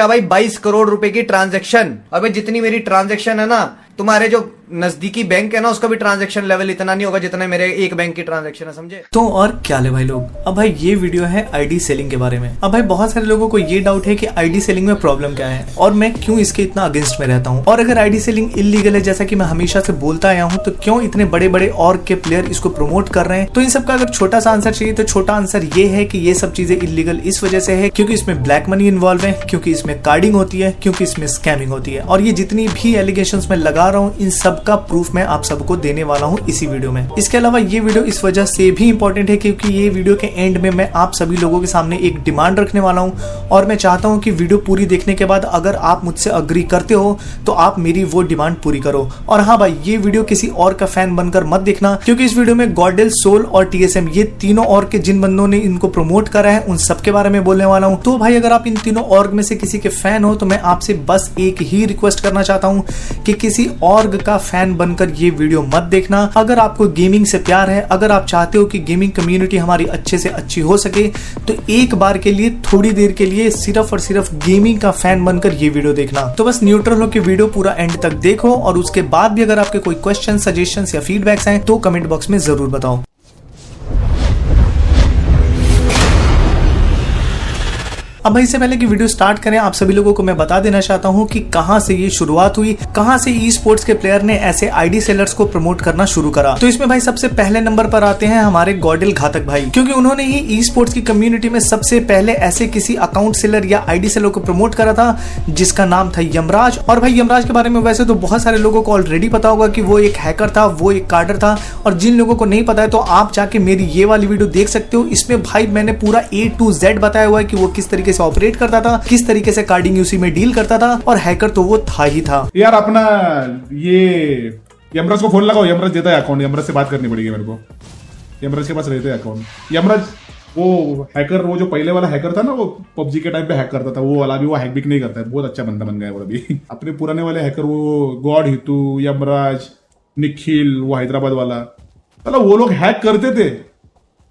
भाई बाईस करोड़ रुपए की ट्रांजैक्शन? अबे जितनी मेरी ट्रांजैक्शन है ना तुम्हारे जो नजदीकी बैंक है ना, उसका भी ट्रांजेक्शन लेवल इतना नहीं होगा जितना मेरे एक बैंक की ट्रांजेक्शन है, समझे? तो और क्या ले भाई लोग? अब भाई ये वीडियो है आईडी सेलिंग के बारे में। अब भाई बहुत सारे लोगों को ये डाउट है कि आईडी सेलिंग में प्रॉब्लम क्या है। और मैं क्यों इसके इतना अगेंस्ट में रहता हूँ? और अगर आईडी सेलिंग इलीगल है, जैसा की मैं हमेशा से बोलता आया हूँ तो क्यों इतने बड़े बड़े और के प्लेयर इसको प्रमोट कर रहे हैं? तो इन सबका अगर छोटा सा आंसर चाहिए तो छोटा आंसर ये है की ये सब चीज़ें इलीगल इस वजह से है क्योंकि इसमें ब्लैक मनी इन्वॉल्व है, क्योंकि इसमें कार्डिंग होती है, क्योंकि इसमें स्कैमिंग होती है। और ये जितनी भी एलिगेशन में लगा रहा हूँ, इन सब का प्रूफ मैं आप सबको देने वाला हूँ इसी वीडियो में। इसके अलावा ये वीडियो इस वजह से भी इंपॉर्टेंट है क्योंकि ये वीडियो के एंड में मैं आप सभी लोगों के सामने एक डिमांड रखने वाला हूँ और मैं चाहता हूँ कि वीडियो पूरी देखने के बाद अगर आप मुझसे अग्री करते हो तो आप मेरी वो डिमांड पूरी करो। और हाँ भाई, ये वीडियो किसी और का फ़ैन बनकर मत देखना, क्योंकि इस वीडियो में गॉडेल सोल और टीएसएम ये तीनों और के जिन बंदों ने इनको प्रमोट करा है, उन सबके बारे में बोलने वाला हूँ। तो भाई, अगर आप इन तीनों ऑर्ग में से किसी के फ़ैन हो तो मैं आपसे बस एक ही रिक्वेस्ट करना चाहता हूँ कि किसी ऑर्ग का फ़ैन बनकर ये वीडियो मत देखना। अगर आपको गेमिंग से प्यार है, अगर आप चाहते हो कि गेमिंग कम्युनिटी हमारी अच्छे से अच्छी हो सके तो एक बार के लिए, थोड़ी देर के लिए सिर्फ़ और सिर्फ़ गेमिंग का फ़ैन बनकर ये वीडियो देखना। तो बस न्यूट्रल हो के वीडियो पूरा एंड तक देखो, और उसके बाद भी अगर आपके कोई क्वेश्चन सजेशन या फीडबैक्स हैं तो कमेंट बॉक्स में ज़रूर बताओ। अब भाई, इससे पहले की वीडियो स्टार्ट करें, आप सभी लोगों को मैं बता देना चाहता हूँ कि कहाँ से ये शुरुआत हुई, कहाँ से ई स्पोर्ट्स के प्लेयर ने ऐसे आईडी सेलर्स को प्रमोट करना शुरू करा। तो इसमें भाई, सबसे पहले नंबर पर आते हैं हमारे गॉडल घातक भाई। क्योंकि उन्होंने ही ई स्पोर्ट्स की कम्युनिटी में सबसे पहले ऐसे किसी अकाउंट सेलर या आईडी सेलर को प्रमोट करा था, जिसका नाम था यमराज। और भाई, यमराज के बारे में वैसे तो बहुत सारे लोगों को ऑलरेडी पता होगा कि वो एक हैकर था, वो एक कार्डर था। और जिन लोगों को नहीं पता है तो आप जाके मेरी ये वाली वीडियो देख सकते हो। इसमें भाई, मैंने पूरा ए टू जेड बताया हुआ है कि वो किस तरीके से ऑपरेट करता था, किस तरीके से कार्डिंग यूसी में डील करता था, और हैकर तो वो था ही था। यार, अपना ये यमराज को फ़ोन लगाओ, यमराज देता है अकाउंट यमराज से बात करनी पड़ेगी मेरे को। यमराज के पास रहते हैं अकाउंट यमराज, वो हैकर वो जो पहले वाला हैकर था ना, वो पबजी के टाइम पे हैक करता था, वो वाला भी वो हैक भी नहीं करता है, बहुत अच्छा बंदा बन गया वो अभी। अपने पुराने वाले हैकर वो गॉड हितू, यमराज, निखिल, वो हैदराबाद वाला। मतलब वो लोग हैक करते थे,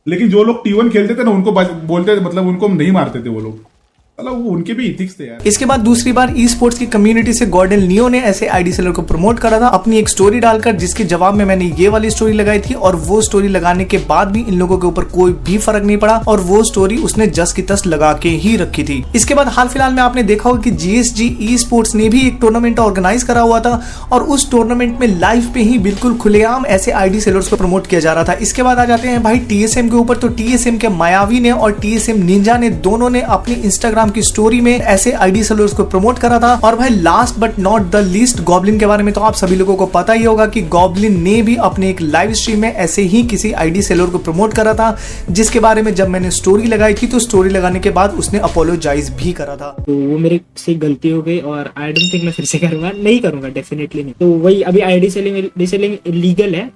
लेकिन जो लोग टी वन खेलते थे ना, उनको बोलते मतलब उनको नहीं मारते थे वो लोग। मतलब उनके भी इथिक्स थे यार। इसके बाद दूसरी बार ई स्पोर्ट्स की कम्युनिटी से गॉर्डन नियो ने ऐसे आईडी सेलर को प्रमोट करा था। अपनी एक स्टोरी डालकर जिसके जवाब में मैंने ये वाली स्टोरी लगाई थी और वो स्टोरी लगाने के बाद भी इन लोगों के ऊपर कोई भी फ़र्क नहीं पड़ा और वो स्टोरी उसने जस की तस लगा के ही रखी थी। इसके बाद हाल फ़िलहाल में आपने देखा होगा कि जीएसजी ई स्पोर्ट्स ने भी एक टूर्नामेंट ऑर्गेनाइज करा हुआ था और उस टूर्नामेंट में लाइव पे ही बिल्कुल खुलेआम ऐसे आईडी सेलर्स को प्रमोट किया जा रहा था। इसके बाद आ जाते हैं भाई टीएसएम के ऊपर। तो टीएसएम के मायावी ने और टीएसएम निंजा ने दोनों ने अपनी इंस्टाग्राम की स्टोरी में ऐसे आईडी सेलर्स को प्रमोट करा था। और भाई last but not the least Goblin के बारे में तो आप सभी लोगों को पता ही होगा कि गॉबलिन ने भी अपने एक लाइव स्ट्रीम में ऐसे ही किसी आईडी सेलर को प्रमोट करा था, जिसके बारे में जब मैंने स्टोरी लगाई थी तो स्टोरी लगाने के बाद उसने अपोलोजाइज भी करा था। तो वो मेरे से गलती हो गई और आई डोंट थिंक मैं फिर से करूँगा नहीं करूँगा डेफिनेटली नहीं। तो वही, अभी आईडी सेलिंग सेलिंग लीगल है।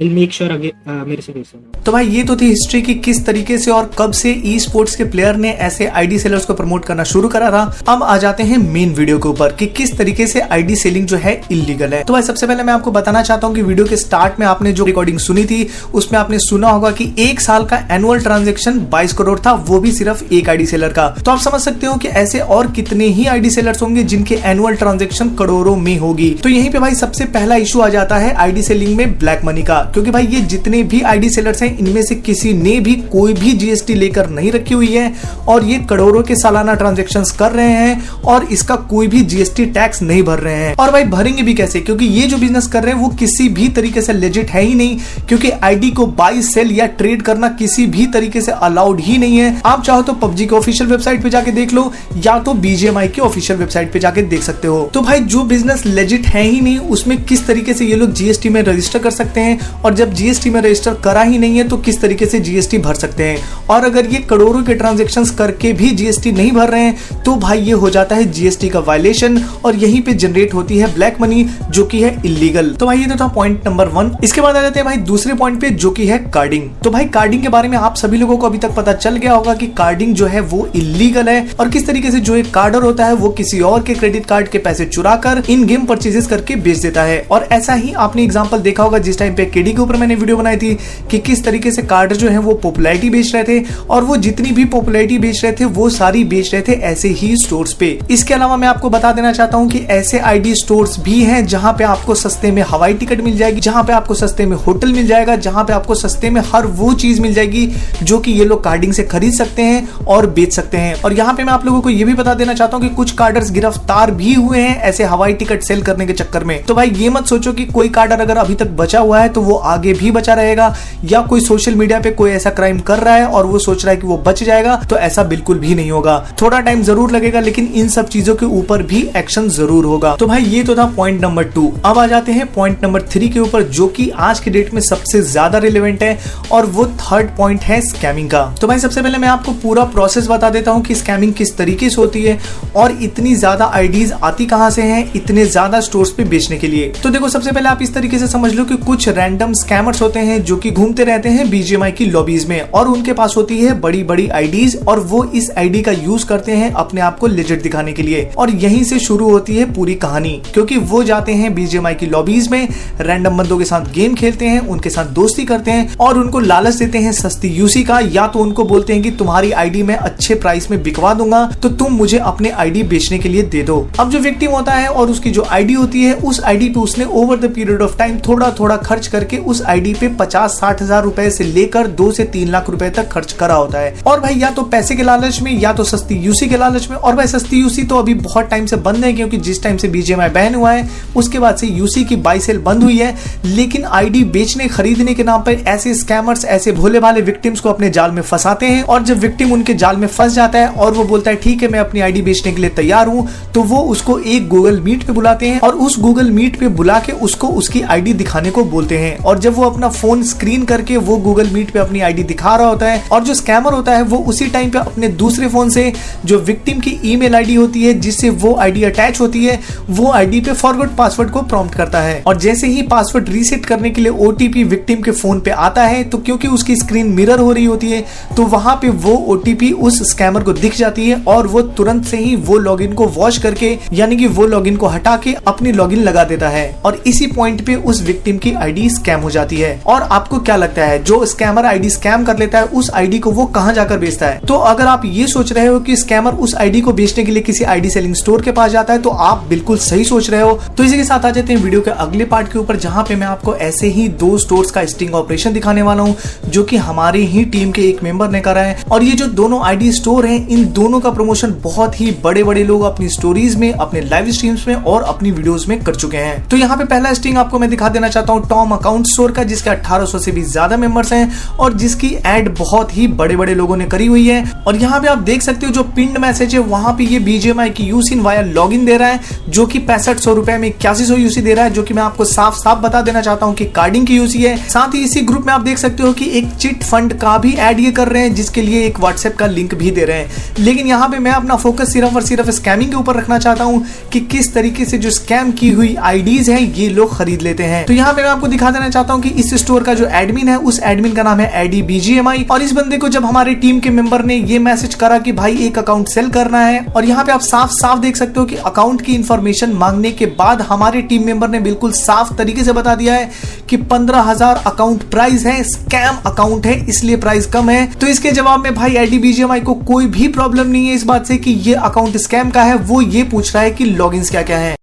से तो भाई, ये तो थी हिस्ट्री की किस तरीके से और कब से ई स्पोर्ट्स के प्लेयर ने ऐसे आईडी सेलर्स को प्रमोट करना शुरू करा था। अब आ जाते हैं मेन वीडियो के ऊपर कि किस तरीके से आईडी सेलिंग जो है इलीगल है। तो भाई, सबसे पहले मैं आपको बताना चाहता हूँ कि वीडियो के स्टार्ट में आपने जो रिकॉर्डिंग सुनी थी, उसमें आपने सुना होगा कि एक साल का एनुअल ट्रांजेक्शन बाईस करोड़ था, वो भी सिर्फ़ एक आईडी सेलर का। तो आप समझ सकते हो कि ऐसे और कितने ही आईडी सेलर्स होंगे जिनके एनुअल ट्रांजेक्शन करोड़ों में होगी। तो यहीं पे भाई, सबसे पहला इशू आ जाता है आईडी सेलिंग में ब्लैक मनी का। क्योंकि भाई ये जितने भी आईडी सेलर्स हैं, इनमें से किसी ने भी कोई भी जीएसटी लेकर नहीं रखी हुई है और ये करोड़ों के सालाना ट्रांजेक्शन कर रहे हैं और इसका कोई भी जीएसटी टैक्स नहीं भर रहे हैं। और भाई भरेंगे भी कैसे? क्योंकि ये जो बिज़नेस कर रहे हैं, वो किसी भी तरीके से लेजिट है ही नहीं, क्योंकि आईडी को बाई सेल या ट्रेड करना किसी भी तरीके से अलाउड ही नहीं है। आप चाहो तो पबजी के ऑफिशियल वेबसाइट पे जाके देख लो, या तो बीजेएमआई के ऑफिशियल वेबसाइट पे जाके देख सकते हो। तो भाई जो बिज़नेस लेजिट है ही नहीं, उसमें किस तरीके से ये लोग जीएसटी में रजिस्टर कर सकते हैं और जब जीएसटी में रजिस्टर करा ही नहीं है तो किस तरीके से जीएसटी भर सकते हैं? और अगर ये करोड़ों के ट्रांजेक्शन करके भी जीएसटी नहीं भर रहे हैं तो भाई ये हो जाता है जीएसटी का वायलेशन और यहीं पे जनरेट होती है ब्लैक मनी जो कि है इलीगल तो भाई ये तो था पॉइंट नंबर वन इसके बाद आ जाते हैं भाई दूसरे पॉइंट पे, जो की है कार्डिंग तो भाई कार्डिंग के बारे में आप सभी लोगों को अभी तक पता चल गया होगा कि कार्डिंग जो है वो इलीगल है और किस तरीके से जो एक कार्डर होता है, वो किसी और के क्रेडिट कार्ड के पैसे चुरा कर इन गेम परचेजेस करके बेच देता है. और ऐसा ही आपने एग्ज़ाम्पल देखा होगा जिस टाइम पे केडी के ऊपर मैंने वीडियो बनाई थी कि किस तरीके से कार्ड जो है वो पॉपुलैरिटी बेच रहे थे और वो जितनी भी पॉपुलैरिटी बेच रहे थे, वो सारी बेच रहे थे ऐसे ही स्टोर्स पे। इसके अलावा मैं आपको बता देना चाहता हूँ कि ऐसे आईडी स्टोर्स भी हैं जहाँ पे आपको सस्ते में हवाई टिकट मिल जाएगी, जहाँ पे आपको सस्ते में होटल मिल जाएगा, जहाँ पे आपको सस्ते में हर वो चीज़ मिल जाएगी जो कि ये लोग कार्डिंग से खरीद सकते हैं और बेच सकते हैं। और यहाँ पे मैं आप लोगों को ये भी बता देना चाहता हूँ कि कुछ कार्डर्स गिरफ़्तार भी हुए हैं ऐसे हवाई टिकट सेल करने के चक्कर में। तो भाई ये मत सोचो कि कोई कार्डर अगर अभी तक बचा हुआ है तो वो आगे भी बचा रहेगा या कोई सोशल मीडिया पे कोई ऐसा क्राइम कर रहा है और वो सोच रहा है कि वो बच जाएगा तो ऐसा बिल्कुल भी नहीं होगा। थोड़ा टाइम ज़रूर लगेगा, लेकिन इन सब चीज़ों के ऊपर भी एक्शन ज़रूर होगा। तो भाई, ये तो था पॉइंट नंबर टू अब आ जाते हैं पॉइंट नंबर थ्री के ऊपर, जो कि आज के डेट में सबसे ज़्यादा रिलेवेंट है और वो थर्ड पॉइंट है स्कैमिंग का। तो भाई, सबसे पहले मैं आपको पूरा प्रोसेस बता देता हूँ कि स्कैमिंग किस तरीके से होती है और इतनी ज़्यादा आईडीज आती कहाँ से हैं, इतने ज़्यादा स्टोर्स पे बेचने के लिए। तो देखो, सबसे पहले आप इस तरीके से समझ लो कि कुछ रैंडम स्कैमर्स होते हैं जो कि घूमते रहते हैं बीजेएमआई की लॉबीज में और उनके पास होती है बड़ी बड़ी आईडीज और वो इस आईडी का यूज़ करते हैं अपने आप को लिजिट दिखाने के लिए। और यहीं से शुरू होती है पूरी कहानी, क्योंकि वो जाते हैं बीजेएमआई की लॉबीज में रैंडम बंदों के साथ गेम खेलते हैं, उनके साथ दोस्ती करते हैं और उनको लालच देते हैं सस्ती यूसी का, या तो उनको बोलते हैं कि तुम्हारी आईडी मैं अच्छे प्राइस में बिकवा दूँगा तो तुम मुझे अपने आईडी बेचने के लिए दे दो। अब जो विक्टिम होता है और उसकी जो आईडी होती है, उस आईडी पे उसने over the period of time थोड़ा थोड़ा खर्च करके उस आईडी पे पचास साठ हज़ार रूपए से लेकर दो से तीन लाख रुपए तक खर्च करा होता है। और भाई, या तो पैसे के लालच में, या तो सस्ती यूसी के लालच में। और भाई, सस्ती यूसी तो अभी बहुत टाइम से बंद है, क्योंकि जिस टाइम से बीजेएमआई बैन हुआ है, उसके बाद से यूसी की बाई सेल बंद हुई है। लेकिन आईडी बेचने, खरीदने के नाम पर ऐसे स्कैमर्स ऐसे भोले भाले विक्टिम्स को अपने जाल में फंसाते हैं। और जब विक्टिम उनके जाल में फंस जाता है और वो बोलता है, ठीक है, मैं अपनी आईडी बेचने के लिए तैयार हूँ तो वो उसको एक गूगल मीट पे बुलाते हैं। और उस गूगल मीट पे बुला के उसको उसकी आईडी दिखाने को बोलते हैं। और जब वो अपना फ़ोन स्क्रीन करके वो गूगल मीट पे अपनी आईडी दिखा रहा होता है, और जो स्कैमर होता है, वो उसी टाइम पे अपने दूसरे फ़ोन से जो विक्टिम की ईमेल आईडी होती है, जिससे वो आईडी अटैच होती है, वो आईडी पे फॉरवर्ड पासवर्ड को प्रॉम्प्ट करता है। और जैसे ही पासवर्ड रीसेट करने के लिए ओटीपी विक्टिम के फ़ोन पे आता है तो क्योंकि उसकी स्क्रीन मिरर हो रही होती है तो वहाँ पे वो ओटीपी उस स्कैमर को दिख जाती है, और वो तुरंत से ही वो लॉगिन को वॉश करके, यानी कि वो लॉगिन को हटा के अपनी लॉगिन लगा देता है। और इसी पॉइंट पे उस विक्टिम की आईडी स्कैम हो जाती है। और आपको क्या लगता है, जो स्कैमर आईडी स्कैम कर लेता है, उस आईडी को वो कहाँ जाकर बेचता है? तो अगर आप ये सोच रहे हो कि स्कैमर उस आईडी को बेचने के लिए किसी आईडी सेलिंग स्टोर के पास जाता है तो आप बिल्कुल सही सोच रहे हो। तो इसी के साथ आ जाते हैं वीडियो के अगले पार्ट के ऊपर, जहाँ पे मैं आपको ऐसे ही दो स्टोर्स का स्टिंग ऑपरेशन दिखाने वाला हूँ, जो की हमारी ही टीम के एक मेंबर ने करा है। और ये जो दोनों आईडी स्टोर है, इन दोनों का प्रमोशन बहुत ही बड़े बड़े लोग अपनी स्टोरीज में, अपने लाइव स्ट्रीम्स में और अपनी वीडियोस में कर चुके हैं। तो यहाँ पे पहला स्टिंग आपको मैं दिखा देना चाहता हूँ टॉम अकाउंट स्टोर का, जिसके 1800 से भी ज़्यादा मेंबर्स हैं और जिसकी एड बहुत ही बड़े बड़े लोगों ने करी हुई है। और यहाँ पे आप देख सकते हो जो पिंड मैसेज है, वहाँ पे ये बीजेएमआई की यूसिन वाया लॉग दे रहा है, जो कि पैंसठ सौ रुपए में इक्यासी सौ यूसी दे रहा है, जो कि मैं आपको साफ़ साफ़ बता देना चाहता हूँ कि कार्डिंग की यूसी है। साथ ही इसी ग्रुप में आप देख सकते हो कि एक चिट फंड का भी एड ये कर रहे हैं, जिसके लिए एक व्हाट्सएप का लिंक भी दे रहे हैं। लेकिन यहाँ पे मैं अपना फोकस सिर्फ़ और सिर्फ़ स्कैमिंग के ऊपर रखना चाहता हूँ कि किस तरीके से जो स्कैम की हुई आईडीज हैं, ये लोग खरीद लेते हैं। तो यहाँ पे मैं आपको दिखा देना चाहता हूँ कि इस स्टोर का जो एडमिन है, उस एडमिन का नाम है एडी बीजीएमआई और इस बंदे को जब हमारे टीम के मेंबर ने ये मैसेज करा कि भाई एक अकाउंट सेल करना है, और यहाँ पे आप साफ़ साफ़ देख सकते हो कि अकाउंट की इंफॉर्मेशन मांगने के बाद हमारे टीम मेंबर ने बिल्कुल साफ़ तरीके से बता दिया है कि पंद्रह हज़ार अकाउंट प्राइस है स्कैम अकाउंट है, इसलिए प्राइस कम है। तो इसके जवाब में भाई एडी बीजीएमआई को कोई भी प्रॉब्लम नहीं है इस बात से कि ये अकाउंट स्कैम का है, वो ये पूछ रहा है कि लॉगिन्स क्या क्या है।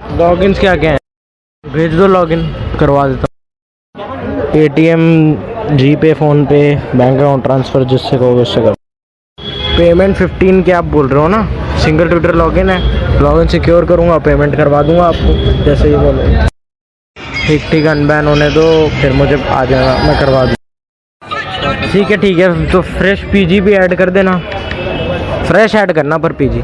लॉगिन्स क्या क्या हैं? भेज दो लॉगिन करवा देता हूँ। पेटीएम जी पे फ़ोन पे बैंक अकाउंट ट्रांसफ़र जिससे कहोगे उससे करो। पेमेंट 15 के आप बोल रहे हो ना? सिंगल ट्विटर लॉगिन है। लॉगिन सिक्योर करूँगा पेमेंट करवा दूँगा आपको, जैसे ही बोलो। ठीक ठीक अनबैन होने दो, फिर मुझे आ जाएगा मैं करवा दूँ। ठीक है ठीक है तो फ्रेश पीजी भी ऐड कर देना। फ्रेश ऐड करना पर पीजी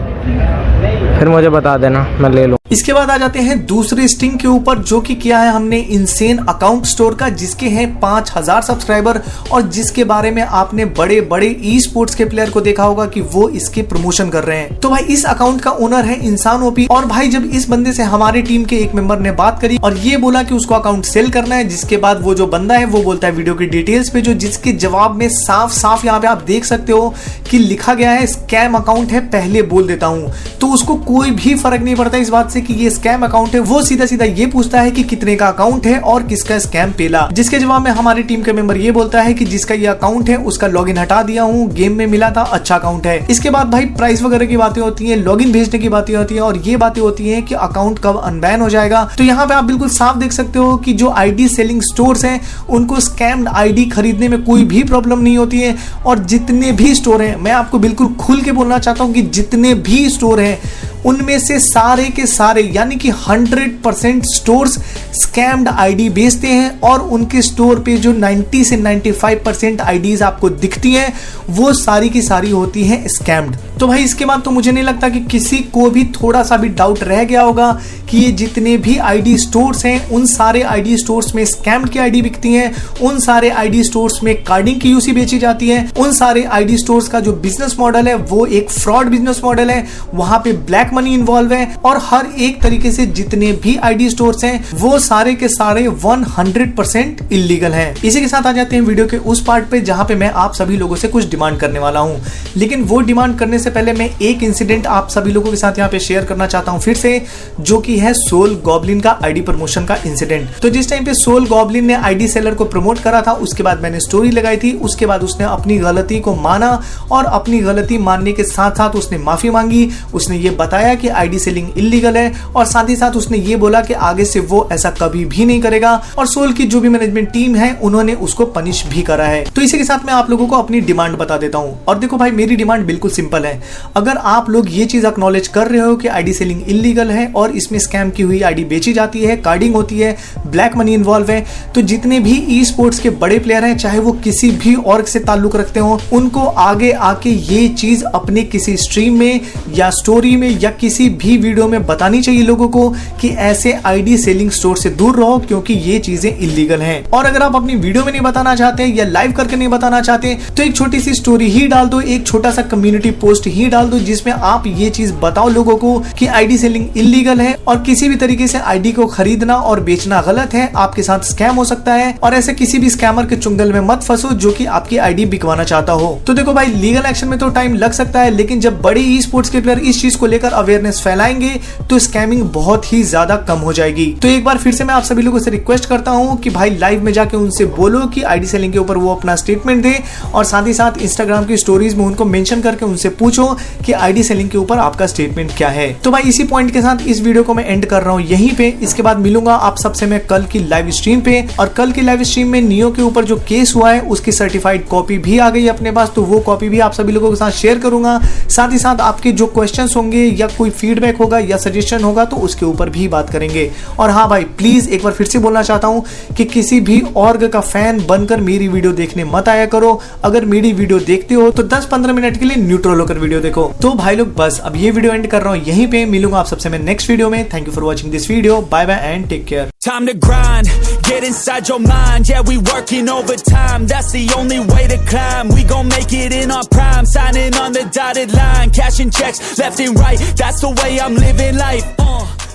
फिर मुझे बता देना, मैं ले लूँ। इसके बाद आ जाते हैं दूसरे स्टिंग के ऊपर, जो कि किया है हमने इंसेन अकाउंट स्टोर का, जिसके हैं पाँच हज़ार सब्सक्राइबर और जिसके बारे में आपने बड़े बड़े ई स्पोर्ट्स के प्लेयर को देखा होगा कि वो इसके प्रमोशन कर रहे हैं। तो भाई, इस अकाउंट का ओनर है इंसान ओपी और भाई, जब इस बंदे से हमारी टीम के एक मेंबर ने बात करी और ये बोला कि उसको अकाउंट सेल करना है, जिसके बाद वो जो बंदा है, वो बोलता है वीडियो की डिटेल्स पे, जो जिसके जवाब में साफ़ साफ़ यहाँ पे आप देख सकते हो कि लिखा गया है स्कैम अकाउंट है, पहले बोल देता हूँ। तो उसको कोई भी फ़र्क नहीं पड़ता इस बात से है कि ये स्कैम अकाउंट है, वो सीधा सीधा ये पूछता है कि कितने का अकाउंट है और किसका स्कैम पेला। जिसके जवाब में हमारी टीम का मेंबर ये बोलता है कि जिसका ये अकाउंट है, उसका लॉगिन हटा दिया हूँ गेम में मिला था अच्छा अकाउंट है। इसके बाद भाई प्राइस वगैरह की बातें होती है लॉगिन भेजने की बातें होती है और ये बातें होती है कि अकाउंट कब अनबैन हो जाएगा। तो यहाँ पे आप बिल्कुल साफ़ देख सकते हो कि जो आईडी सेलिंग स्टोर है, उनको स्कैम्ड आईडी खरीदने में कोई भी प्रॉब्लम नहीं होती है और जितने भी स्टोर हैं, मैं आपको बिल्कुल खुल के बोलना चाहता हूँ कि जितने भी स्टोर हैं उनमें से सारे के सारे, यानी कि 100 परसेंट स्टोर स्कैम्ड आईडी बेचते हैं और उनके स्टोर पे जो 90 से 95 परसेंट आईडीज आपको दिखती हैं, वो सारी की सारी होती हैं स्कैम्ड तो भाई, इसके बाद तो मुझे नहीं लगता कि किसी को भी थोड़ा सा भी डाउट रह गया होगा कि ये जितने भी आईडी स्टोर्स हैं, उन सारे आईडी स्टोर्स में स्कैम्ड की आईडी बिकती हैं, उन सारे आईडी स्टोर्स में कार्डिंग की यूसी बेची जाती है, उन सारे आईडी स्टोर्स का जो बिज़नेस मॉडल है, वो एक फ्रॉड बिज़नेस मॉडल है, वहाँ पे ब्लैक मनी इन्वॉल्व है, और हर एक तरीके से जितने भी आईडी स्टोर्स हैं, वो सारे के सारे 100 परसेंट इलीगल हैं। इसी के साथ आ जाते हैं वीडियो के उस पार्ट पे, जहाँ पे मैं आप सभी लोगों से कुछ डिमांड करने वाला हूँ। लेकिन वो डिमांड करने से पहले मैं एक इंसिडेंट आप सभी लोगों के साथ यहाँ पे शेयर करना चाहता हूँ। फिर से, जो कि है सोल गॉबलिन का आईडी प्रमोशन का इंसिडेंट तो जिस टाइम पे सोल गॉबलिन ने आईडी सेलर को प्रमोट करा था, उसके बाद मैंने स्टोरी लगाई थी, उसके बाद उसने अपनी गलती को माना और अपनी गलती मानने के साथ साथ उसने माफ़ी मांगी। उसने ये बताया कि आईडी सेलिंग इलीगल है और साथ ही साथ उसने ये बोला कि आगे से वो ऐसा कभी भी नहीं करेगा और सोल की जो भी मैनेजमेंट टीम है, उन्होंने उसको पनिश भी करा है। तो इसी के साथ मैं आप लोगों को अपनी डिमांड बता देता हूँ। और देखो भाई, मेरी डिमांड बिल्कुल सिंपल है। अगर आप लोग ये चीज़ अक्नॉलेज कर रहे हो कि आईडी सेलिंग इलीगल है और इसमें स्कैम की हुई आईडी बेची जाती है कार्डिंग होती है ब्लैक मनी इन्वॉल्व है तो जितने भी ई स्पोर्ट्स के बड़े प्लेयर हैं, चाहे वो किसी भी ऑर्ग से ताल्लुक रखते हो, उनको आगे आके ये चीज़ अपने किसी स्ट्रीम में या स्टोरी में या किसी भी वीडियो में बतानी चाहिए लोगों को कि ऐसे आईडी सेलिंग स्टोर से दूर रहो क्योंकि ये चीज़ें इलीगल हैं। और अगर आप अपनी वीडियो में नहीं बताना चाहते या लाइव करके नहीं बताना चाहते तो एक छोटी सी स्टोरी ही डाल दो, एक छोटा सा कम्युनिटी पोस्ट ही डाल दो, जिसमें आप ये चीज़ बताओ लोगों को कि आईडी सेलिंग इलीगल है और किसी भी तरीके से आईडी को खरीदना और बेचना गलत है, आपके साथ स्कैम हो सकता है और ऐसे किसी भी स्कैमर के चुंगल में मत फंसो जो कि आपकी आईडी बिकवाना चाहता हो। तो देखो भाई लीगल एक्शन में तो टाइम लग सकता है, लेकिन जब बड़े ई स्पोर्ट्स के प्लेयर इस चीज़ को लेकर अवेयरनेस फैलाएँगे तो स्कैमिंग बहुत ही ज़्यादा कम हो जाएगी। तो एक बार फिर से मैं आप सभी लोगों से रिक्वेस्ट करता हूँ कि भाई लाइव में जाके उनसे बोलो कि आईडी सेलिंग के ऊपर वो अपना स्टेटमेंट दे और साथ ही साथ इंस्टाग्राम की स्टोरीज में उनको मेंशन करके उनसे पूछो कि आईडी सेलिंग के ऊपर आपका स्टेटमेंट क्या है। तो भाई इसी पॉइंट के साथ इस वीडियो को मैं एंड कर रहा हूँ यहीं पे। इसके बाद मिलूँगा आप सबसे मैं कल की लाइव स्ट्रीम पे। और कल की लाइव स्ट्रीम में नियो के ऊपर जो केस हुआ है, उसकी सर्टिफाइड कॉपी भी आ गई अपने पास। तो वो कॉपी भी आप सभी लोगों के साथ शेयर करूँगा। साथ ही साथ आपके जो क्वेश्चन होंगे या कोई फीडबैक होगा या सजेशन होगा तो उसके ऊपर भी बात करेंगे। और हाँ भाई प्लीज़ एक बार फिर से बोलना चाहता हूँ कि किसी भी ऑर्ग का फ़ैन बनकर मेरी वीडियो देखने मत आया करो। अगर मेरी वीडियो देखते हो तो 10-15 मिनट के लिए न्यूट्रल होकर वीडियो देखो तो भाई लोग बस अब ये वीडियो एंड कर रहा हूँ यहीं पे मिलूँगा आप सबसे मैं नेक्स्ट वीडियो में thank you for watching this video bye bye and take care Time to grind, get inside your mind. Yeah, we working overtime. That's the only way to climb. We gon' make it in our prime. Signing on the dotted line, cashing checks left and right. That's the way I'm living life. Uh.